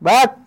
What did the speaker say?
بعد